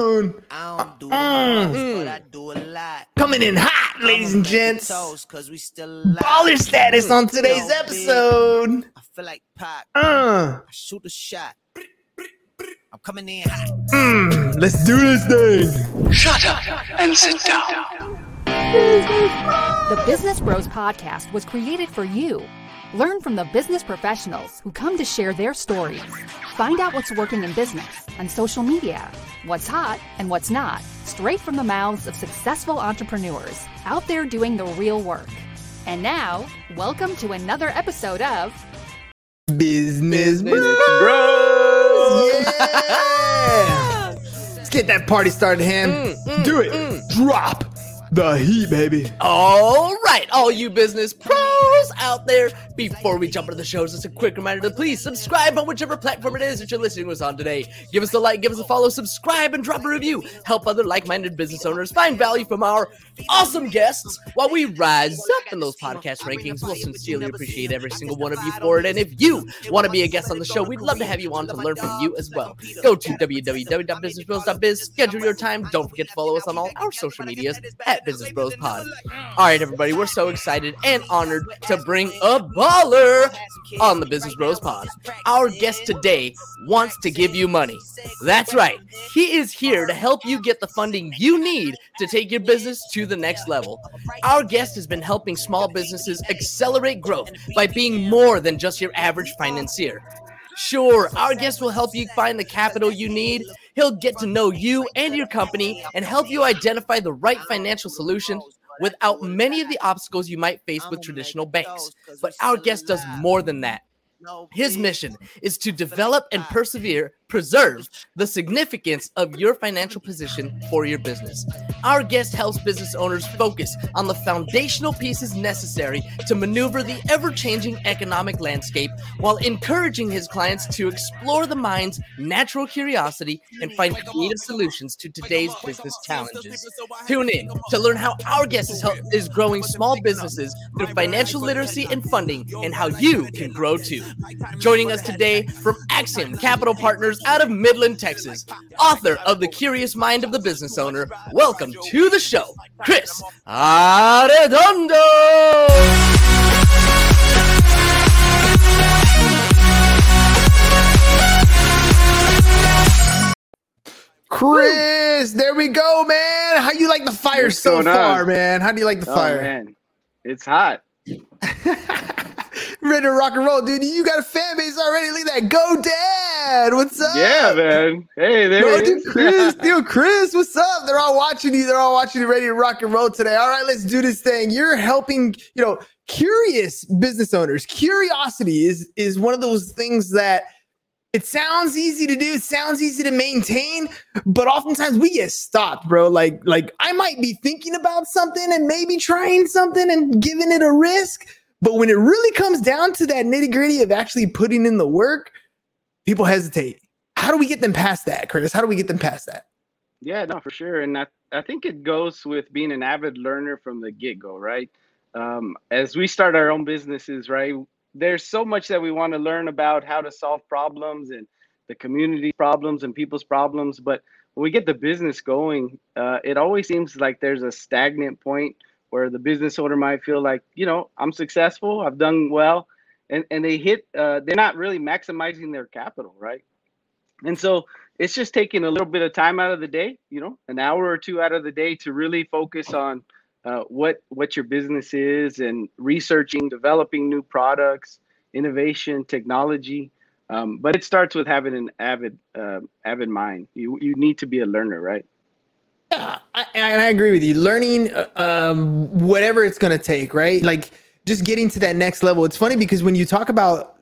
I don't do mm. but I do a lot. Coming in hot, ladies and gents. Cause we still Baller status on today's episode. I feel like Pac. Uh. I shoot a shot. I'm coming in hot. Mm, let's do this thing. Shut up and sit down. The Business Bros Podcast was created for you. Learn from the business professionals who come to share their stories. Find out what's working in business on social media, what's hot and what's not, straight from the mouths of successful entrepreneurs out there doing the real work. And now, welcome to another episode of Business, Business Bros. Yeah. Let's get that party started, Ham. Mm, mm, Do it. Mm. Drop the heat, baby. All right, all you business pros out there. Before we jump into the shows, just a quick reminder to please subscribe on whichever platform it is that you're listening to us on today. Give us a like, give us a follow, subscribe, and drop a review. Help other like-minded business owners find value from our awesome guests while we rise up in those podcast rankings. We'll sincerely appreciate every single one of you for it. And if you want to be a guest on the show, we'd love to have you on to learn from you as well. Go to www.businessbros.biz, schedule your time. Don't forget to follow us on all our social medias at at Business Bros Pod. All right, everybody, we're so excited and honored to bring a baller on the Business Bros Pod. Our guest today wants to give you money. That's right. He is here to help you get the funding you need to take your business to the next level. Our guest has been helping small businesses accelerate growth by being more than just your average financier. Sure, our guest will help you find the capital you need He'll get to know you and your company and help you identify the right financial solution without many of the obstacles you might face with traditional banks. But our guest does more than that. His mission is to develop and persevere preserve the significance of your financial position for your business. Our guest helps business owners focus on the foundational pieces necessary to maneuver the ever changing economic landscape while encouraging his clients to explore the mind's natural curiosity and find creative solutions to today's business challenges. Tune in to learn how our guest is, help- is growing small businesses through financial literacy and funding and how you can grow too. Joining us today from Axiom Capital Partners out of Midland, Texas, author of The Curious Mind of the Business Owner. Welcome to the show, Chris Arredondo. Chris, there we go, man. How you like the fire What's so far, on? man? How do you like the oh, fire? Man, it's hot. ready to rock and roll, dude. You got a fan base already. Look at that. Go dad. What's up? Yeah, man. Hey, there dude, Chris, dude, Chris, what's up? They're all watching you. They're all watching you ready to rock and roll today. All right, let's do this thing. You're helping, you know, curious business owners. Curiosity is is one of those things that it sounds easy to do, it sounds easy to maintain, but oftentimes we get stopped, bro. Like, like I might be thinking about something and maybe trying something and giving it a risk, but when it really comes down to that nitty gritty of actually putting in the work, people hesitate. How do we get them past that, Chris? How do we get them past that? Yeah, no, for sure. And I, I think it goes with being an avid learner from the get go, right? Um, as we start our own businesses, right? There's so much that we want to learn about how to solve problems and the community problems and people's problems. But when we get the business going, uh, it always seems like there's a stagnant point where the business owner might feel like, you know, I'm successful, I've done well, and and they hit, uh, they're not really maximizing their capital, right? And so it's just taking a little bit of time out of the day, you know, an hour or two out of the day to really focus on uh, what what your business is and researching, developing new products, innovation, technology. Um, but it starts with having an avid uh, avid mind. You you need to be a learner, right? Yeah, I, and I agree with you. Learning uh, um, whatever it's going to take, right? Like just getting to that next level. It's funny because when you talk about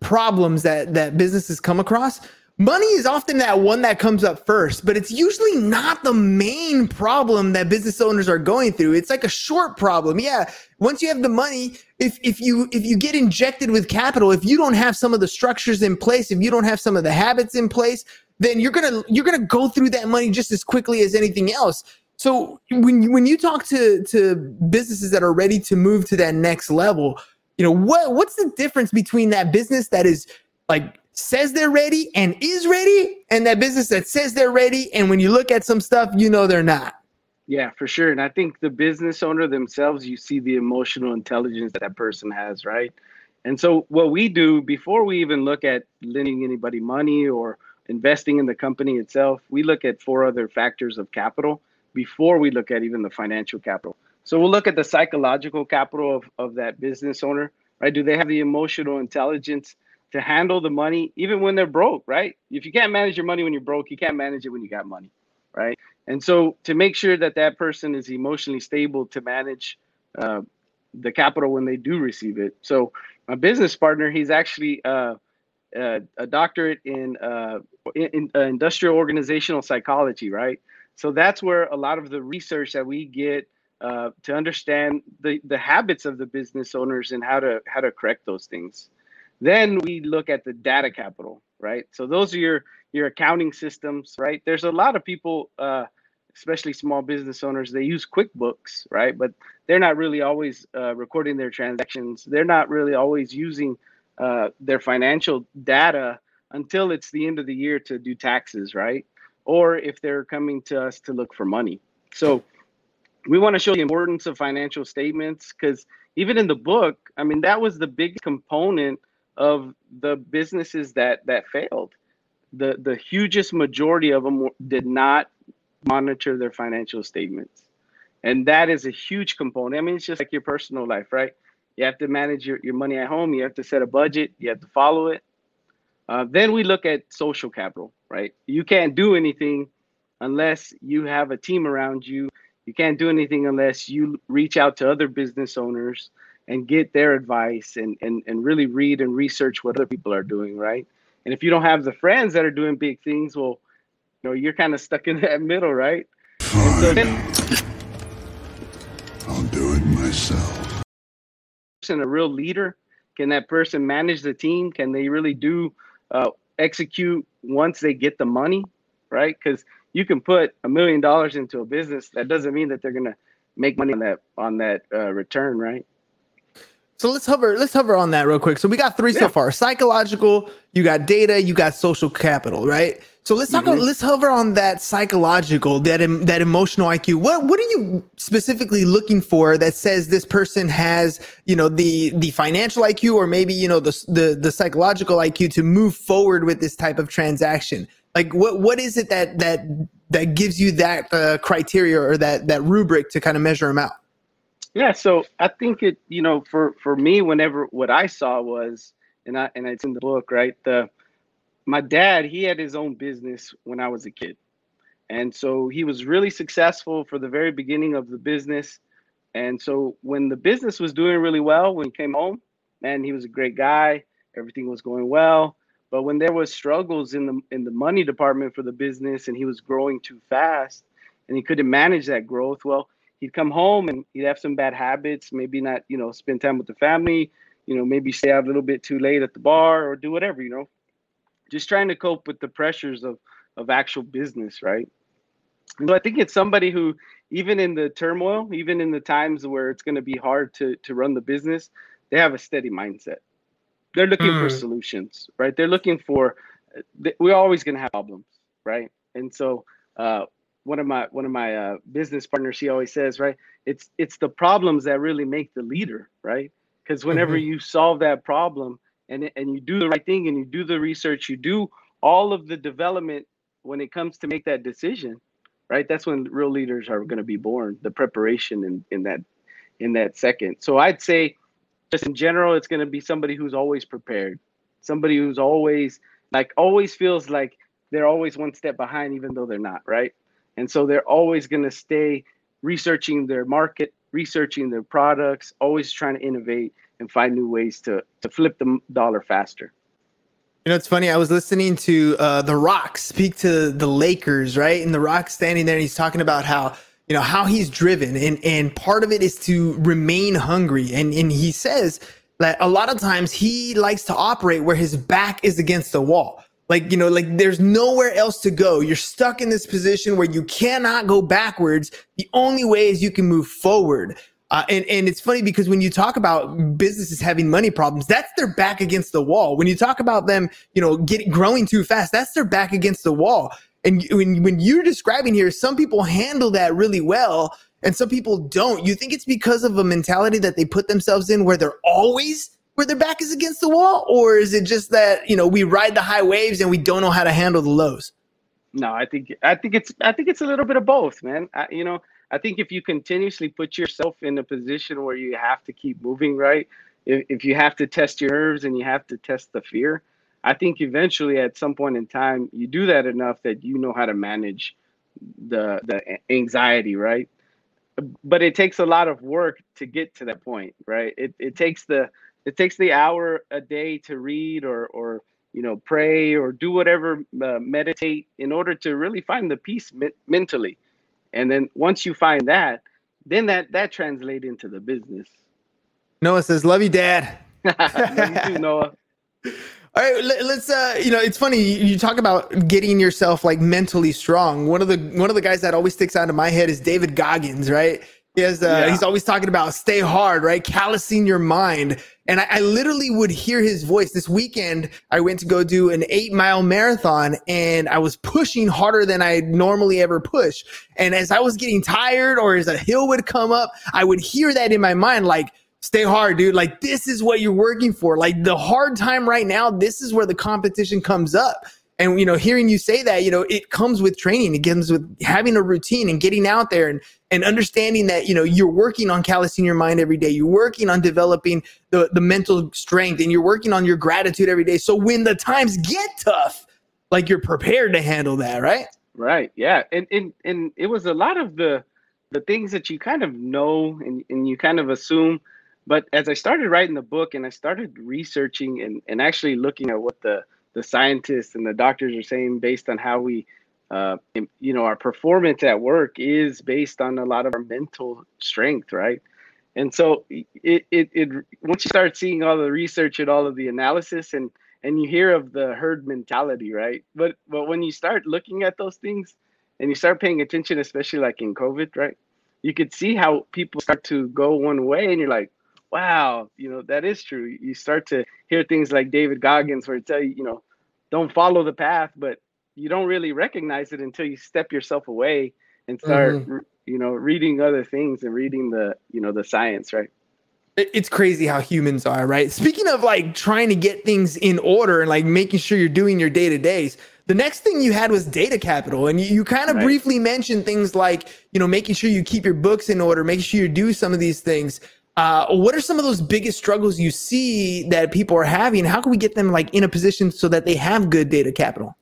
problems that that businesses come across, money is often that one that comes up first, but it's usually not the main problem that business owners are going through. It's like a short problem. Yeah, once you have the money, if if you if you get injected with capital, if you don't have some of the structures in place, if you don't have some of the habits in place, then you're gonna you're gonna go through that money just as quickly as anything else. So when you, when you talk to to businesses that are ready to move to that next level, you know what what's the difference between that business that is like says they're ready and is ready, and that business that says they're ready, and when you look at some stuff, you know they're not. Yeah, for sure. And I think the business owner themselves, you see the emotional intelligence that that person has, right? And so what we do before we even look at lending anybody money or investing in the company itself, we look at four other factors of capital before we look at even the financial capital. So we'll look at the psychological capital of, of that business owner, right? Do they have the emotional intelligence to handle the money even when they're broke, right? If you can't manage your money when you're broke, you can't manage it when you got money, right? And so to make sure that that person is emotionally stable to manage uh, the capital when they do receive it. So my business partner, he's actually uh, uh, a doctorate in, uh, in, uh, industrial organizational psychology, right? So that's where a lot of the research that we get uh, to understand the, the habits of the business owners and how to how to correct those things. Then we look at the data capital, right? So those are your your accounting systems, right? There's a lot of people, uh, especially small business owners, they use QuickBooks, right? But they're not really always uh, recording their transactions. They're not really always using uh, their financial data until it's the end of the year to do taxes, right? Or if they're coming to us to look for money. So we want to show the importance of financial statements because even in the book, I mean, that was the big component of the businesses that that failed. The the hugest majority of them did not monitor their financial statements. And that is a huge component. I mean, it's just like your personal life, right? You have to manage your, your money at home. You have to set a budget. You have to follow it. Uh, then we look at social capital, right? You can't do anything unless you have a team around you. You can't do anything unless you reach out to other business owners and get their advice and, and, and really read and research what other people are doing, right? And if you don't have the friends that are doing big things, well, you know, you're kind of stuck in that middle, right? Fine. So then, I'll do it myself. A real leader? Can that person manage the team? Can they really do uh, execute once they get the money, right? Because you can put a million dollars into a business, that doesn't mean that they're gonna make money on that on that uh, return, right? So let's hover let's hover on that real quick. So we got three so far. Psychological, you got data, you got social capital, right? So let's talk Mhm. let's hover on that psychological, that em- that emotional IQ. What what are you specifically looking for that says this person has, you know, the the financial IQ or maybe, you know, the the the psychological IQ to move forward with this type of transaction? Like what what is it that that that gives you that uh, criteria or that that rubric to kind of measure them out? Yeah, so I think it, you know, for for me, whenever what I saw was, and I and it's in the book, right? The my dad, he had his own business when I was a kid, and so he was really successful for the very beginning of the business. And so when the business was doing really well, when he came home, man, he was a great guy. Everything was going well. But when there was struggles in the in the money department for the business, and he was growing too fast, and he couldn't manage that growth, well, he'd come home and he'd have some bad habits, maybe not, you know, spend time with the family, you know, maybe stay out a little bit too late at the bar or do whatever, you know. Just trying to cope with the pressures of of actual business, right? And so I think it's somebody who even in the turmoil, even in the times where it's going to be hard to to run the business, they have a steady mindset. They're looking for Mm. solutions, right? They're looking for we're always going to have problems, right? And so uh one of my one of my uh, business partners he always says right it's it's the problems that really make the leader right? Because whenever you solve that problem and and you do the right thing and you do the research you do all of the development when it comes to make that decision right that's when real leaders are going to be born the preparation in in that in that second. So i'd say just in general it's going to be somebody who's always prepared somebody who's always like always feels like they're always one step behind even though they're not right and so they're always going to stay researching their market, researching their products, always trying to innovate and find new ways to, to flip the dollar faster. You know, it's funny. I was listening to uh, The Rock speak to the Lakers, right? And The Rock standing there and he's talking about how, you know, how he's driven. And, and part of it is to remain hungry. And, and he says that a lot of times he likes to operate where his back is against the wall. Like, you know, like there's nowhere else to go. You're stuck in this position where you cannot go backwards. The only way is you can move forward. Uh, and, and it's funny because when you talk about businesses having money problems, that's their back against the wall. When you talk about them, you know, getting growing too fast, that's their back against the wall. And when, when you're describing here, some people handle that really well and some people don't. You think it's because of a mentality that they put themselves in where they're always where their back is against the wall? Or is it just that, you know, we ride the high waves and we don't know how to handle the lows? No, I think I think it's I think it's a little bit of both, man. I, you know, I think if you continuously put yourself in a position where you have to keep moving, right? If, if you have to test your nerves and you have to test the fear, I think eventually at some point in time you do that enough that you know how to manage the the anxiety, right? But it takes a lot of work to get to that point, right? It it takes the it takes the hour a day to read or or you know pray or do whatever uh, meditate in order to really find the peace me- mentally. And then once you find that then that that translates into the business. Noah says love you dad. Love you too, noah. All right let, us uh you know it's funny you talk about getting yourself like mentally strong. One of the one of the guys that always sticks out in my head is david goggins right he has, uh, yeah. he's always talking about stay hard, right? Callousing your mind. And I, I, literally would hear his voice. This weekend, I went to go do an eight mile marathon and I was pushing harder than I normally ever push. And as I was getting tired or as a hill would come up, I would hear that in my mind, like, stay hard, dude. Like, this is what you're working for. Like, the hard time right now, this is where the competition comes up. And, you know, hearing you say that, you know, it comes with training. It comes with having a routine and getting out there and, and understanding that, you know, you're working on callousing your mind every day. You're working on developing the, the mental strength and you're working on your gratitude every day. So when the times get tough, like you're prepared to handle that, right? Right. Yeah. And, and, and it was a lot of the, the things that you kind of know and, and you kind of assume, but as I started writing the book and I started researching and, and actually looking at what the, the scientists and the doctors are saying based on how we uh, you know our performance at work is based on a lot of our mental strength right? And so it, it, it once you start seeing all the research and all of the analysis and and you hear of the herd mentality right? But but when you start looking at those things and you start paying attention especially like in covid right? You could see how people start to go one way and you're like wow, you know, that is true. You start to hear things like David Goggins where it tell you, you know, don't follow the path, but you don't really recognize it until you step yourself away and start, mm-hmm. you know, reading other things and reading the, you know, the science, right? It's crazy how humans are, right? Speaking of like trying to get things in order and like making sure you're doing your day to days, the next thing you had was data capital. And you, you kind of right. briefly mentioned things like, you know, making sure you keep your books in order, making sure you do some of these things. Uh, what are some of those biggest struggles you see that people are having? How can we get them like in a position so that they have good data capital?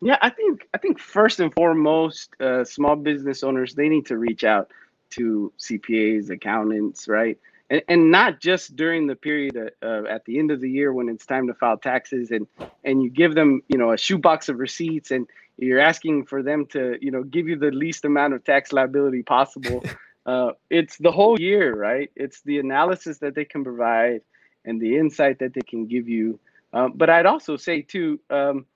Yeah, I think I think first and foremost, uh, small business owners they need to reach out to CPAs, accountants, right? And, and not just during the period uh, at the end of the year when it's time to file taxes and and you give them you know a shoebox of receipts and you're asking for them to you know give you the least amount of tax liability possible uh, it's the whole year, right? It's the analysis that they can provide and the insight that they can give you. Um, but I'd also say too, um,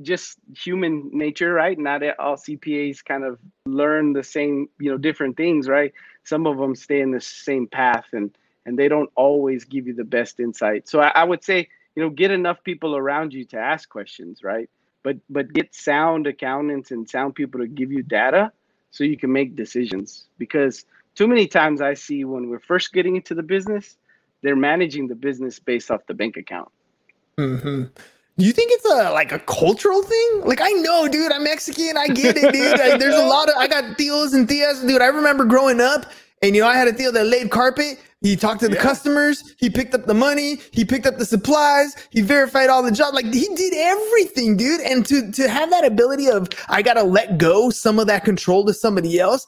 just human nature, right? Not all CPAs kind of learn the same, you know, different things, right? Some of them stay in the same path and and they don't always give you the best insight. So I, I would say, you know, get enough people around you to ask questions, right? But but get sound accountants and sound people to give you data so you can make decisions. Because too many times I see when we're first getting into the business, they're managing the business based off the bank account. Mm-hmm. Do you think it's a like a cultural thing? Like I know, dude, I'm Mexican. I get it, dude. Like, there's a lot of I got tios and tias, dude. I remember growing up, and you know, I had a deal that laid carpet, he talked to the yeah. customers. He picked up the money. He picked up the supplies. He verified all the jobs. Like he did everything, dude. And to to have that ability of I gotta let go some of that control to somebody else.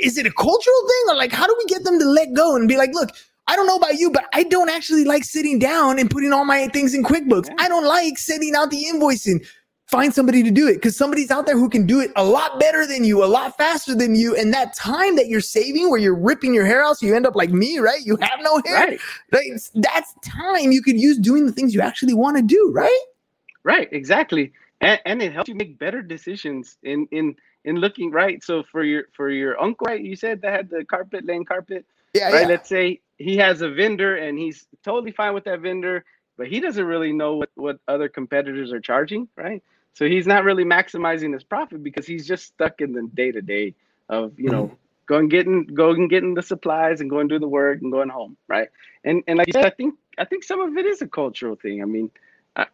Is it a cultural thing or like how do we get them to let go and be like, look, I don't know about you, but I don't actually like sitting down and putting all my things in QuickBooks. I don't like sending out the invoicing find somebody to do it because somebody's out there who can do it a lot better than you, a lot faster than you. And that time that you're saving where you're ripping your hair out so you end up like me, right? You have no hair. Right. Like, that's time you could use doing the things you actually want to do, right? Right, exactly. And, and it helps you make better decisions in in in looking right. So for your for your uncle, right? You said that had the carpet laying carpet, Yeah, right? yeah. Let's say he has a vendor and he's totally fine with that vendor, but he doesn't really know what what other competitors are charging, right? So he's not really maximizing his profit because he's just stuck in the day to day of you know going getting going getting the supplies and going do the work and going home, right? And and like you said, I think I think some of it is a cultural thing. I mean, I,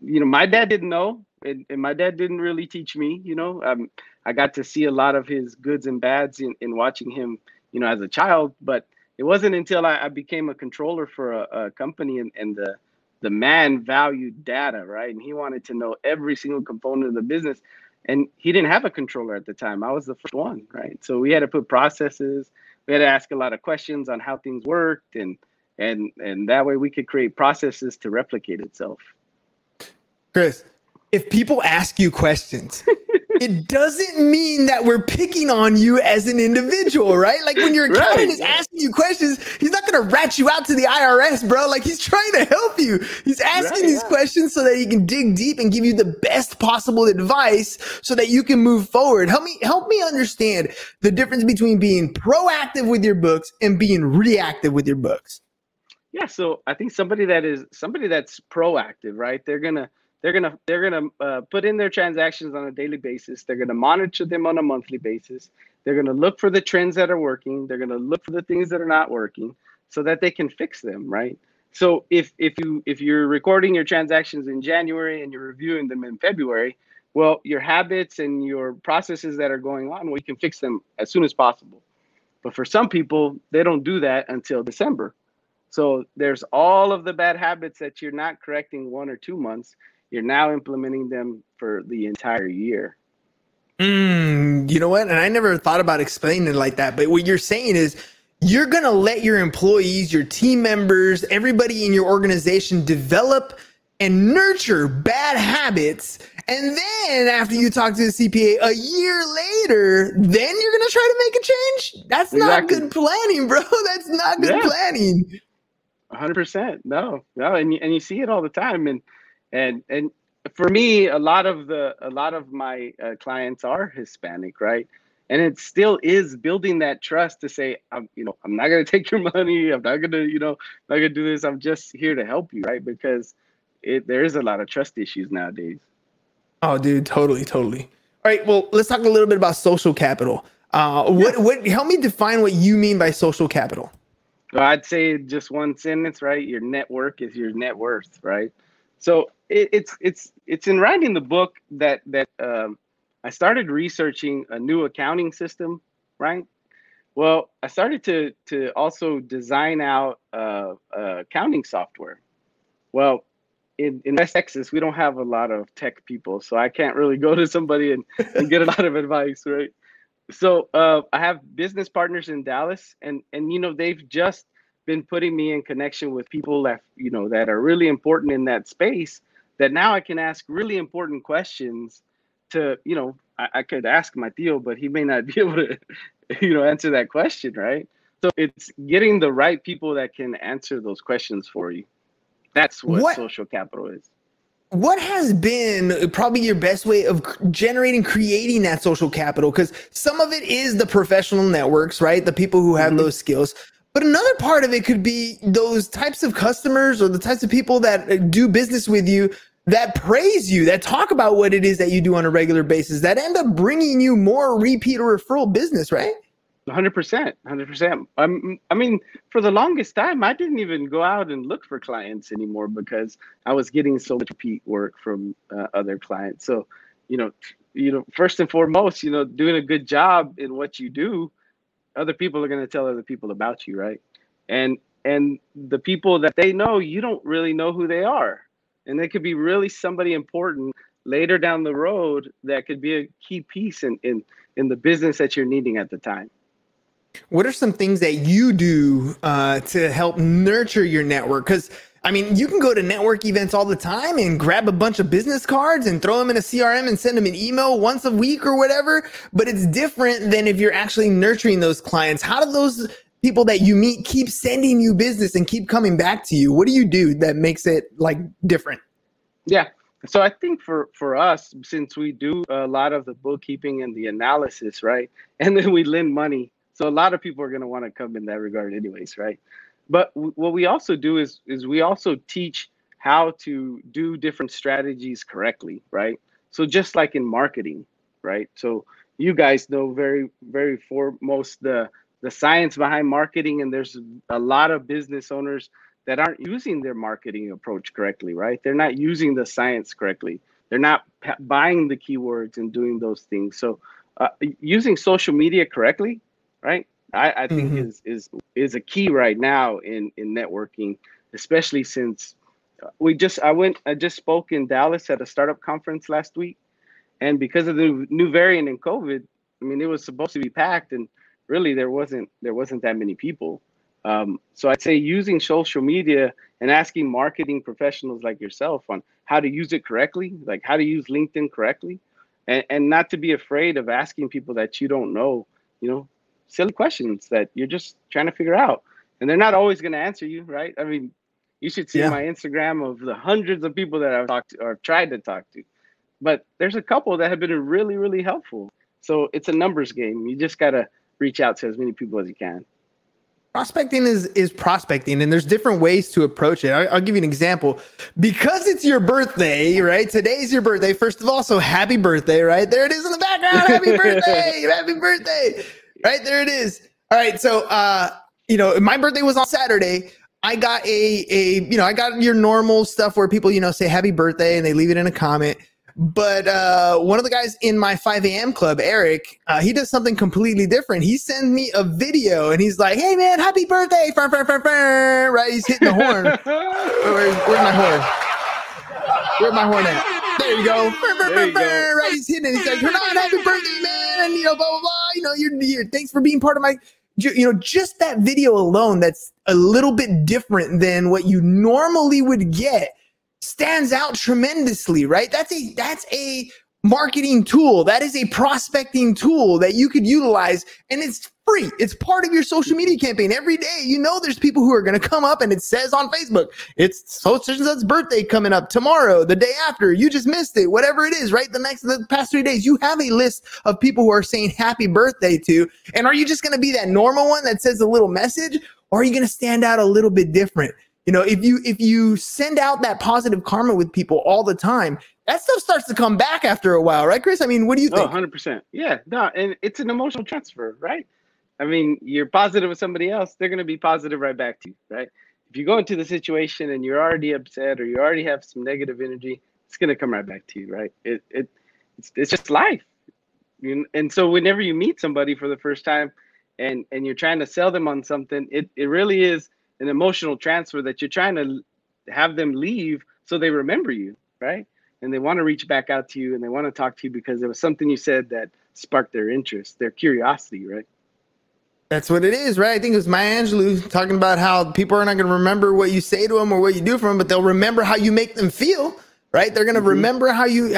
you know, my dad didn't know, and, and my dad didn't really teach me. You know, um, I got to see a lot of his goods and bads in, in watching him, you know, as a child. But it wasn't until I, I became a controller for a, a company and, and the the man valued data, right? And he wanted to know every single component of the business. And he didn't have a controller at the time. I was the first one, right? So we had to put processes. We had to ask a lot of questions on how things worked, and and and that way we could create processes to replicate itself. Chris, if people ask you questions, it doesn't mean that we're picking on you as an individual, right? Like when your accountant Right. is asking you questions, he's not going to rat you out to the IRS, bro. Like he's trying to help you. He's asking Right, these yeah. questions so that he can dig deep and give you the best possible advice so that you can move forward. Help me help me understand the difference between being proactive with your books and being reactive with your books. Yeah, so I think somebody that is somebody that's proactive, right? They're gonna they're gonna they're gonna uh, put in their transactions on a daily basis. They're gonna monitor them on a monthly basis. They're gonna look for the trends that are working. They're gonna look for the things that are not working, so that they can fix them, right? So if if you if you're recording your transactions in January and you're reviewing them in February, well, your habits and your processes that are going on, you can fix them as soon as possible. But for some people, they don't do that until December. So there's all of the bad habits that you're not correcting one or two months. You're now implementing them for the entire year. Mm, you know what? And I never thought about explaining it like that. But what you're saying is you're going to let your employees, your team members, everybody in your organization develop and nurture bad habits. And then after you talk to the CPA a year later, then you're going to try to make a change? That's not good planning, bro. That's not good Yeah. planning. 100%. No, no, and you, and you see it all the time. And and and for me, a lot of the a lot of my uh, clients are Hispanic, right? And it still is building that trust to say, I'm, you know, I'm not gonna take your money. I'm not gonna, you know, not gonna do this. I'm just here to help you, right? Because it there is a lot of trust issues nowadays. Oh, dude, totally, totally. All right, well, let's talk a little bit about social capital. Uh, what, what, help me define what you mean by social capital. Well, I'd say just one sentence, right? Your network is your net worth, right? So it, it's it's it's in writing the book that that um, I started researching a new accounting system, right? Well, I started to to also design out uh, uh, accounting software. Well, in, in West Texas, we don't have a lot of tech people, so I can't really go to somebody and, and get a lot of advice, right? so uh, I have business partners in Dallas, and and you know they've just been putting me in connection with people that you know that are really important in that space. That now I can ask really important questions to you know I, I could ask my tio, but he may not be able to you know answer that question, right? So it's getting the right people that can answer those questions for you. That's what, What- social capital is. What has been probably your best way of generating, creating that social capital? Because some of it is the professional networks, right? The people who have Mhm. those skills. But another part of it could be those types of customers or the types of people that uh, do business with you that praise you, that talk about what it is that you do on a regular basis, that end up bringing you more repeat or referral business, right? Hundred percent, hundred percent. Um, I mean, for the longest time, I didn't even go out and look for clients anymore because I was getting so much repeat work from uh, other clients. So, you know, you know, first and foremost, you know, doing a good job in what you do, other people are going to tell other people about you, right? And and the people that they know, you don't really know who they are, and they could be really somebody important later down the road that could be a key piece in in in the business that you're needing at the time. What are some things that you do uh, to help nurture your network? Because I mean, you can go to network events all the time and grab a bunch of business cards and throw them in a CRM and send them an email once a week or whatever. But it's different than if you're actually nurturing those clients. How do those people that you meet keep sending you business and keep coming back to you? What do you do that makes it like different? Yeah. so I think for for us, since we do a lot of the bookkeeping and the analysis, right, and then we lend money, so a lot of people are going to want to come in that regard, anyways, right? But w- what we also do is is we also teach how to do different strategies correctly, right? So just like in marketing, right? So you guys know very very foremost the the science behind marketing, and there's a lot of business owners that aren't using their marketing approach correctly, right? They're not using the science correctly. They're not pa- buying the keywords and doing those things. So uh, using social media correctly, right? I, I think Mhm. is is is a key right now in in networking, especially since uh, we just I went I just spoke in Dallas at a startup conference last week, and because of the new variant in COVID, I mean it was supposed to be packed, and really there wasn't there wasn't that many people. Um, so I'd say using social media and asking marketing professionals like yourself on how to use it correctly, like how to use LinkedIn correctly, and, and not to be afraid of asking people that you don't know, you know, silly questions that you're just trying to figure out. And they're not always going to answer you, right? I mean, you should see Yeah. my Instagram of the hundreds of people that I've talked to or tried to talk to. But there's a couple that have been really, really helpful. So it's a numbers game. You just got to reach out to as many people as you can. prospecting is is prospecting and there's different ways to approach it I, i'll give you an example because it's your birthday right today's your birthday first of all so happy birthday right there it is in the background happy birthday happy birthday right there it is all right so uh you know my birthday was on saturday i got a a you know i got your normal stuff where people you know say happy birthday and they leave it in a comment but uh, one of the guys in my 5 a.m. club, Eric, uh, he does something completely different. He sends me a video and he's like, "Hey man, happy birthday!" Fur, fur, fur, fur. Right? He's hitting the horn. Where's, where's my horn? Where's my horn at? There you go. There you go. Right? He's hitting it. He's like, "Hernan, happy birthday, man!" And you know, blah blah blah. You know, you're, you're thanks for being part of my. You know, just that video alone, that's a little bit different than what you normally would get stands out tremendously, right? That's a that's a marketing tool. That is a prospecting tool that you could utilize and it's free. It's part of your social media campaign. Every day, you know there's people who are going to come up and it says on Facebook, it's so birthday coming up tomorrow, the day after. You just missed it. Whatever it is, right? The next the past 3 days, you have a list of people who are saying happy birthday to. And are you just going to be that normal one that says a little message or are you going to stand out a little bit different? You know, if you if you send out that positive karma with people all the time, that stuff starts to come back after a while, right, Chris? I mean, what do you Oh, think? 100%. Yeah, no, and it's an emotional transfer, right? I mean, you're positive with somebody else, they're going to be positive right back to you, right? If you go into the situation and you're already upset or you already have some negative energy, it's going to come right back to you, right? It it it's, it's just life. You and so whenever you meet somebody for the first time and and you're trying to sell them on something, it it really is an emotional transfer that you're trying to have them leave so they remember you, right? And they want to reach back out to you and they want to talk to you because there was something you said that sparked their interest, their curiosity, right? That's what it is, right? I think it was Maya Angelou talking about how people are not going to remember what you say to them or what you do for them, but they'll remember how you make them feel, right? They're going to mm-hmm. remember how you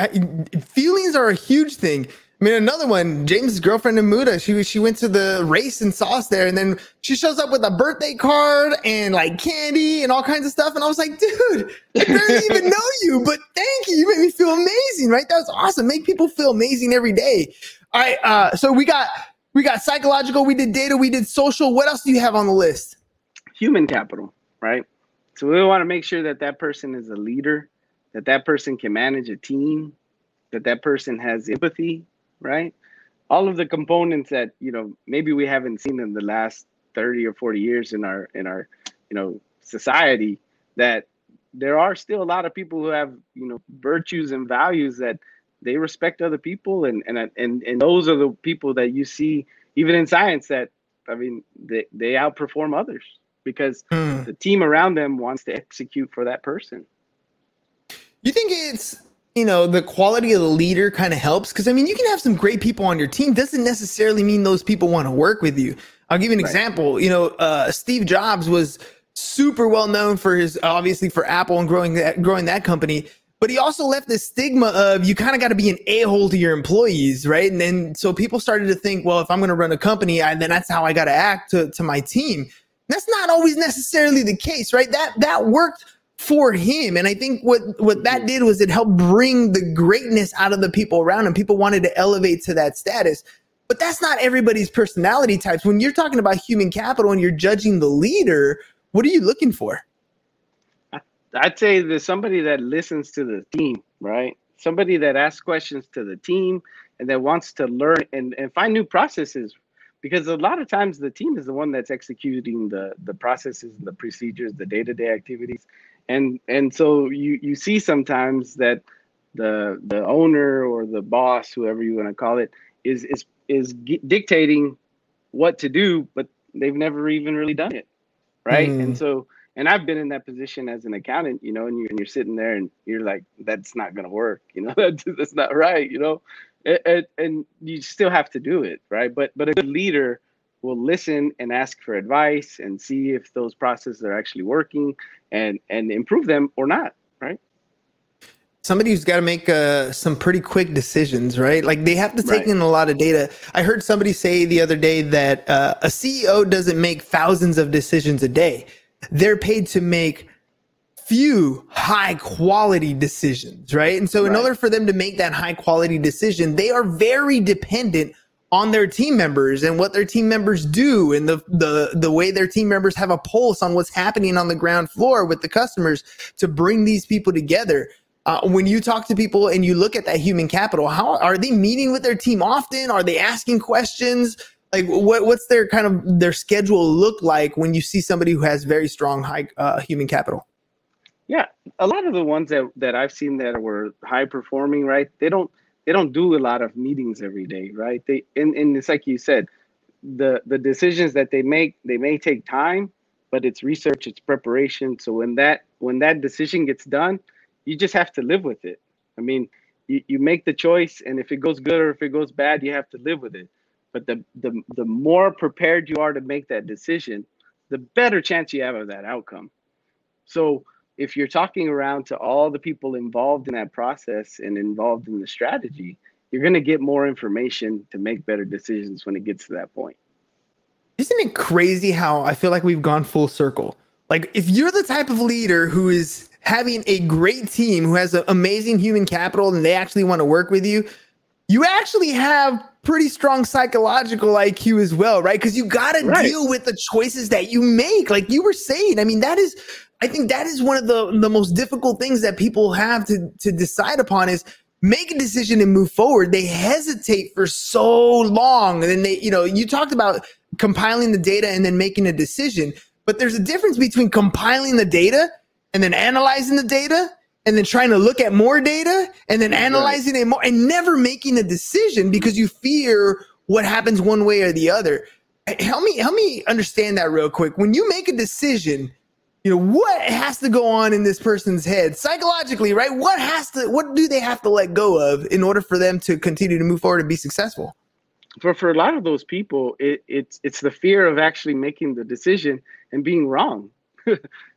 feelings are a huge thing. I mean, another one, James' girlfriend in Muda, she she went to the race and saw us there, and then she shows up with a birthday card and like candy and all kinds of stuff. And I was like, dude, I barely even know you, but thank you. You made me feel amazing, right? That was awesome. Make people feel amazing every day. All right, uh, so we got we got psychological, we did data, we did social. What else do you have on the list? Human capital, right? So we want to make sure that that person is a leader, that that person can manage a team, that that person has empathy, right? All of the components that you know maybe we haven't seen in the last thirty or forty years in our in our you know society. That there are still a lot of people who have you know virtues and values that they respect other people and and and and those are the people that you see even in science that I mean they they outperform others because Hmm. the team around them wants to execute for that person. You think it's you know the quality of the leader kind of helps because I mean you can have some great people on your team doesn't necessarily mean those people want to work with you. I'll give you an Right. example. You know, uh, Steve Jobs was super well known for his obviously for Apple and growing that growing that company. But he also left this stigma of you kind of got to be an a hole to your employees, right? And then so people started to think, well, if I'm going to run a company, I, then that's how I got to act to to my team. That's not always necessarily the case, right? That that worked for him. And I think what what that mm-hmm. did was it helped bring the greatness out of the people around him. People wanted to elevate to that status. But that's not everybody's personality types. When you're talking about human capital and you're judging the leader, what are you looking for? I'd say there's somebody that listens to the team, right? Somebody that asks questions to the team and that wants to learn and, and find new processes. Because a lot of times the team is the one that's executing the the processes, and the procedures, the day-to-day activities. And and so you you see sometimes that the the owner or the boss, whoever you want to call it, is is is dictating what to do, but they've never even really done it, right? Mm. And so and I've been in that position as an accountant, you know, and you're, and you're sitting there and you're like, that's not going to work, you know, that's, that's not right, you know, and, and you still have to do it, right? But but a good leader will listen and ask for advice and see if those processes are actually working and and improve them or not, right? somebody who's got to make uh, some pretty quick decisions, right? Like they have to take right. in a lot of data. I heard somebody say the other day that uh, a CEO doesn't make thousands of decisions a day they're paid to make few high quality decisions, right? And so, in order for them to make that high quality decision, they are very dependent on their team members and what their team members do and the the the way their team members have a pulse on what's happening on the ground floor with the customers to bring these people together. Uh, when you talk to people and you look at that human capital, how are they meeting with their team often? Are they asking questions? like what what's their kind of their schedule look like when you see somebody who has very strong high uh, human capital yeah a lot of the ones that that i've seen that were high performing right they don't they don't do a lot of meetings every day right? They and, and it's like you said the the decisions that they make they may take time but it's research it's preparation. So when that when that decision gets done you just have to live with it. I mean you, you make the choice and if it goes good or if it goes bad you have to live with it. But the, the the more prepared you are to make that decision, the better chance you have of that outcome. So if you're talking around to all the people involved in that process and involved in the strategy, you're going to get more information to make better decisions when it gets to that point. Isn't it crazy how I feel like we've gone full circle? Like, if you're the type of leader who is having a great team who has an amazing human capital and they actually want to work with you, you actually have pretty strong psychological IQ as well, right? Because you got to right. deal with the choices that you make. Like you were saying, I mean, that is, I think that is one of the the most difficult things that people have to to decide upon is make a decision and move forward. They hesitate for so long, and then they, you know, you talked about compiling the data and then making a decision, but there's a difference between compiling the data and then analyzing the data and then trying to look at more data and then analyzing right. it more and never making a decision because you fear what happens one way or the other. Help me help me understand that real quick. When you make a decision, you know, what has to go on in this person's head psychologically, right? What has to what do they have to let go of in order for them to continue to move forward and be successful? For for a lot of those people, it, it's it's the fear of actually making the decision and being wrong.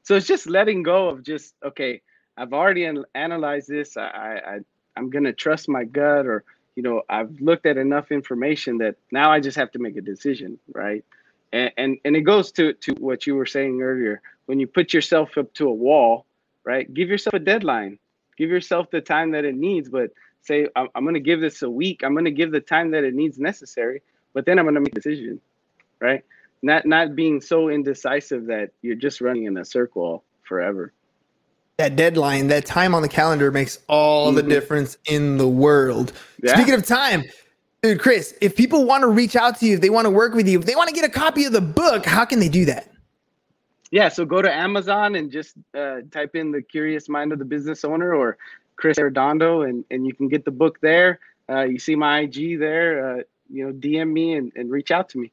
so it's just letting go of just okay, I've already an- analyzed this. I, I I'm gonna trust my gut, or you know, I've looked at enough information that now I just have to make a decision, right? And and, and it goes to to what you were saying earlier. When you put yourself up to a wall, right? Give yourself a deadline. Give yourself the time that it needs, but say I'm, I'm gonna give this a week. I'm gonna give the time that it needs necessary, but then I'm gonna make a decision, right? Not not being so indecisive that you're just running in a circle forever that deadline, that time on the calendar makes all mm-hmm. the difference in the world. Yeah. Speaking of time, dude, Chris, if people want to reach out to you, if they want to work with you, if they want to get a copy of the book, how can they do that? Yeah, so go to Amazon and just uh, type in the Curious Mind of the Business Owner or Chris Arredondo, and, and you can get the book there. Uh, you see my IG there. Uh, you know, DM me and, and reach out to me.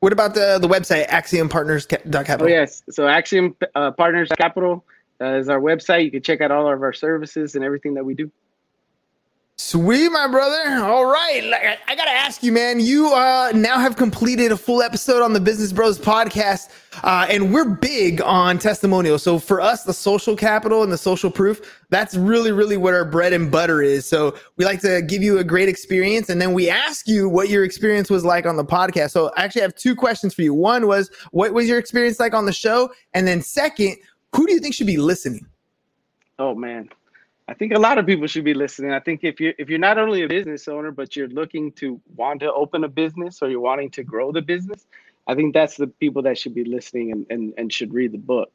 What about the the website axiompartners.capital? Oh yes, so Axiom uh, Partners Capital uh, is our website. You can check out all of our services and everything that we do. Sweet, my brother. All right. I got to ask you, man. You uh, now have completed a full episode on the Business Bros podcast, uh, and we're big on testimonials. So, for us, the social capital and the social proof, that's really, really what our bread and butter is. So, we like to give you a great experience, and then we ask you what your experience was like on the podcast. So, I actually have two questions for you. One was, what was your experience like on the show? And then, second, who do you think should be listening? Oh man, I think a lot of people should be listening. I think if you're if you're not only a business owner, but you're looking to want to open a business or you're wanting to grow the business, I think that's the people that should be listening and and, and should read the book.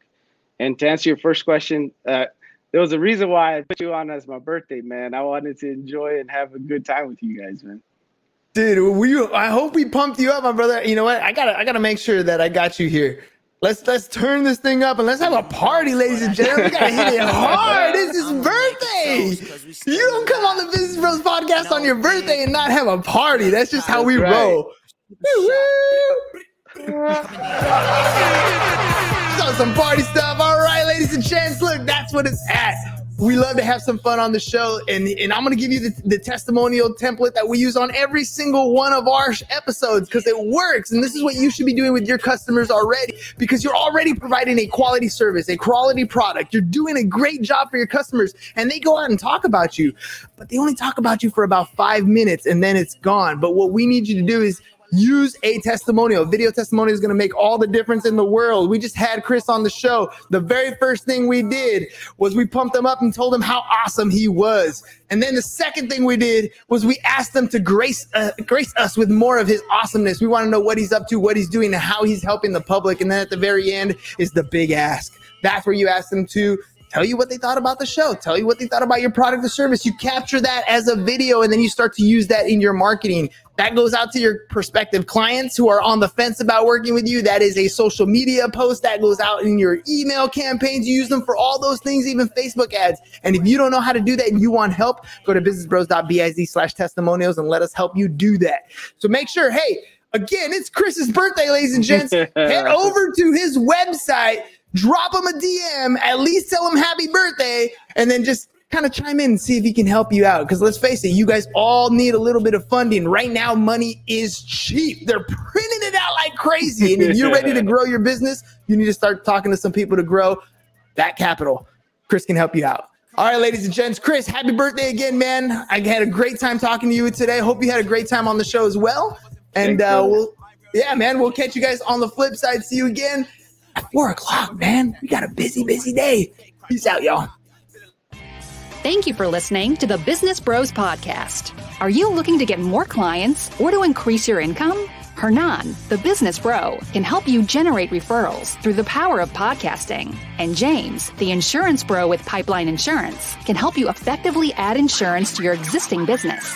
And to answer your first question, uh, there was a reason why I put you on as my birthday, man. I wanted to enjoy and have a good time with you guys, man. Dude, we I hope we pumped you up, my brother. You know what? I gotta I gotta make sure that I got you here. Let's let's turn this thing up and let's have a party, ladies and gentlemen. We gotta hit it hard. It's his birthday. You don't come on the Business Bros podcast on your birthday and not have a party. That's just how we right. roll. So some party stuff. All right, ladies and gents, look, that's what it's at. We love to have some fun on the show, and, and I'm going to give you the, the testimonial template that we use on every single one of our episodes because it works. And this is what you should be doing with your customers already because you're already providing a quality service, a quality product. You're doing a great job for your customers, and they go out and talk about you, but they only talk about you for about five minutes and then it's gone. But what we need you to do is use a testimonial. Video testimonial is going to make all the difference in the world. We just had Chris on the show. The very first thing we did was we pumped him up and told him how awesome he was. And then the second thing we did was we asked him to grace uh, grace us with more of his awesomeness. We want to know what he's up to, what he's doing, and how he's helping the public. And then at the very end is the big ask. That's where you ask them to tell you what they thought about the show, tell you what they thought about your product or service. You capture that as a video and then you start to use that in your marketing. That goes out to your prospective clients who are on the fence about working with you. That is a social media post that goes out in your email campaigns. You use them for all those things, even Facebook ads. And if you don't know how to do that and you want help, go to businessbros.biz slash testimonials and let us help you do that. So make sure, hey, again, it's Chris's birthday, ladies and gents. Head over to his website, drop him a DM, at least tell him happy birthday, and then just kind of chime in and see if he can help you out. Because let's face it, you guys all need a little bit of funding. Right now, money is cheap. They're printing it out like crazy. And if you're ready to grow your business, you need to start talking to some people to grow that capital. Chris can help you out. All right, ladies and gents, Chris, happy birthday again, man. I had a great time talking to you today. Hope you had a great time on the show as well. And uh, we'll, yeah, man, we'll catch you guys on the flip side. See you again four o'clock, man. We got a busy, busy day. Peace out, y'all. Thank you for listening to the Business Bros Podcast. Are you looking to get more clients or to increase your income? Hernan, the business bro, can help you generate referrals through the power of podcasting. And James, the insurance bro with Pipeline Insurance, can help you effectively add insurance to your existing business.